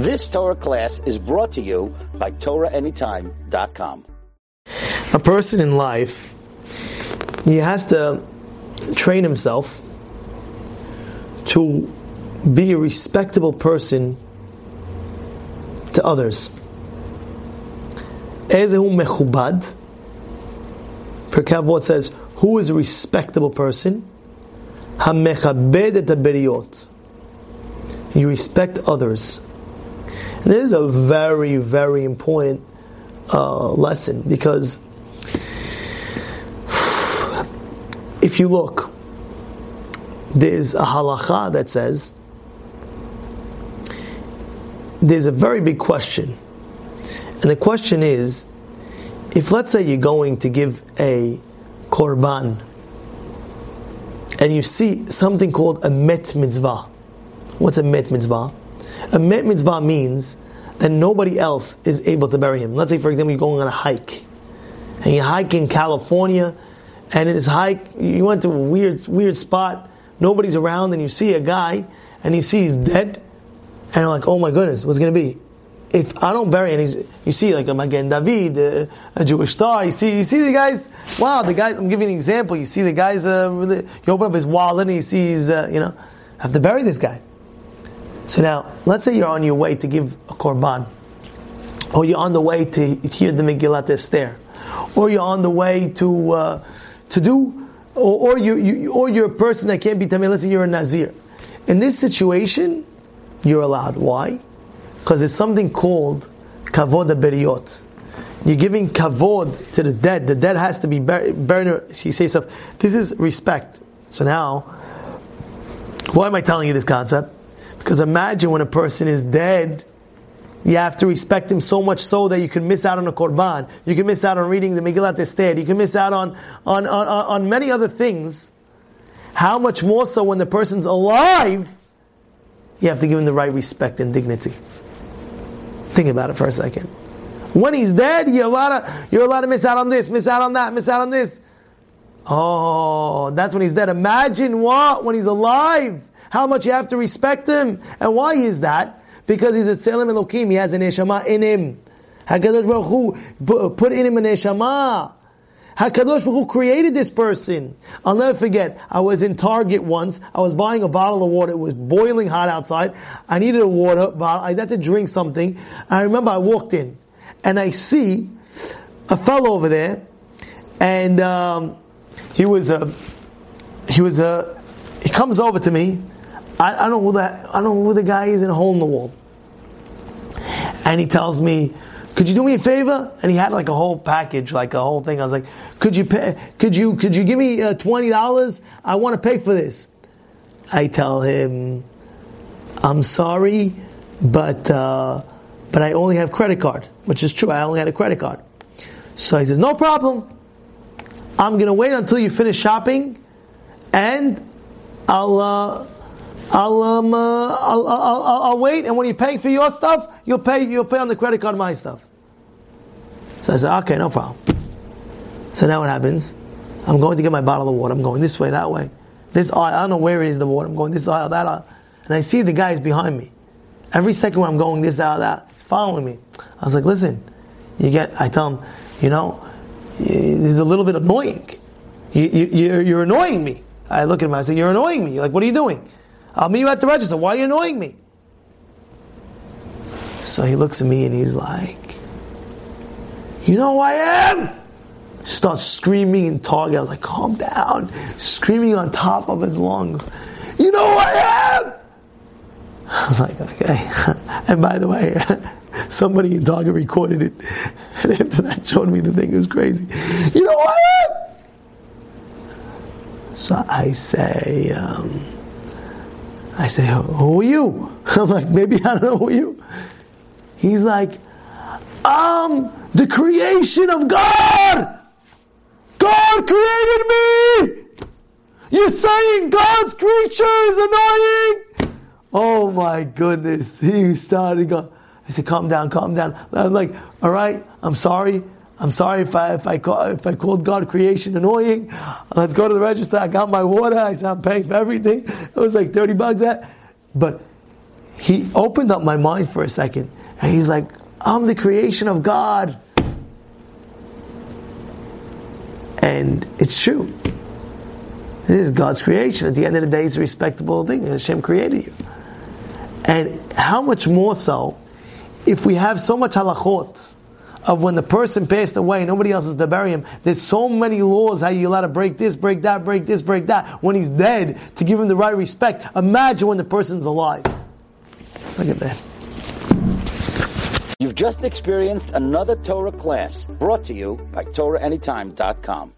This Torah class is brought to you by TorahAnytime.com. A person in life, he has to train himself to be a respectable person to others. Ezehu mechubad. Pirkei Avot says, who is a respectable person? Hamechabed et. You respect others. And this is a very, very important uh, lesson because if you look, there's a halacha that says there's a very big question. And the question is if let's say you're going to give a korban and you see something called a met mitzvah. What's a met mitzvah? A met mitzvah means that nobody else is able to bury him. Let's say, for example, you're going on a hike and you hike in California, and in this hike, you went to a weird, weird spot, nobody's around, and you see a guy, and you see he's dead, and you're like, oh my goodness, what's going to be? If I don't bury, and he's, you see like a Magen David, a, Jewish star, you see, you see the guys, wow, the guys, I'm giving an example, you see the guys, uh, you open up his wallet, and he sees, uh, you know, have to bury this guy. So now, let's say you're on your way to give a korban, or you're on the way to hear the Megillat Esther, or you're on the way to uh, to do, or, or you, you, or you're a person that can't be tamei. Let's say you're a nazir. In this situation, you're allowed. Why? Because there's something called kavod beriot. You're giving kavod to the dead. The dead has to be buried. He says. This is respect. So now, why am I telling you this concept? Because imagine when a person is dead, you have to respect him so much so that you can miss out on a korban. You can miss out on reading the Megillat Esther. You can miss out on, on, on, on many other things. How much more so when the person's alive, you have to give him the right respect and dignity. Think about it for a second. When he's dead, you're allowed to, you're allowed to miss out on this, miss out on that, miss out on this. Oh, that's when he's dead. Imagine what? When he's alive how much you have to respect him. And why is that? Because he's a Tzelem Elokim, he has an Neshama in him. HaKadosh Baruch Hu put in him a Neshama. HaKadosh Baruch Hu created this person. I'll never forget, I was in Target once, I was buying a bottle of water, it was boiling hot outside, I needed a water bottle, I had to drink something. I remember I walked in, and I see a fellow over there, and um, he was a, he was a, he comes over to me, I, I, don't know who that I don't know who the guy is in a hole in the wall. And he tells me, "Could you do me a favor?" And he had like a whole package, like a whole thing. I was like, "Could you pay? Could you could you give me uh, twenty dollars? I want to pay for this." I tell him, "I'm sorry, but uh, but I only have credit card, which is true. I only had a credit card." So he says, "No problem. I'm going to wait until you finish shopping, and I'll." Uh, I'll, um, uh, I'll, I'll, I'll, I'll, wait, and when you're paying for your stuff, you'll pay, you'll pay on the credit card my stuff. So I said, okay, no problem. So now what happens? I'm going to get my bottle of water. I'm going this way, that way. This aisle, I don't know where it is, the water. I'm going this aisle, that aisle. And I see the guys behind me. Every second when I'm going this, that, that, he's following me. I was like, listen, you get, I tell him, you know, this is a little bit annoying. You, you, you're annoying me. I look at him, I say, you're annoying me. You're like, what are you doing? I'll meet you at the register. Why are you annoying me? So he looks at me and he's like, You know who I am? Starts screaming and talking. I was like, Calm down. Screaming on top of his lungs. You know who I am? I was like, Okay. and by the way, somebody in Target recorded it. And after that, showed me the thing. It was crazy. You know who I am? So I say, um, I say, who are you? I'm like, maybe I don't know who you. He's like, I'm the creation of God. God created me. You're saying God's creature is annoying? Oh my goodness. He started going. I said, calm down, calm down. I'm like, all right, I'm sorry. I'm sorry if I if I call, if I called God creation annoying. Let's go to the register. I got my water. I said I'm paying for everything. It was like thirty bucks. That, but he opened up my mind for a second, and he's like, I'm the creation of God. And it's true. It is God's creation. At the end of the day, it's a respectable thing. Hashem created you. And how much more so if we have so much halachot of when the person passed away, nobody else is to bury him. There's so many laws how you're allowed to break this, break that, break this, break that. When he's dead, to give him the right respect. Imagine when the person's alive. Look at that. You've just experienced another Torah class brought to you by TorahAnytime.com.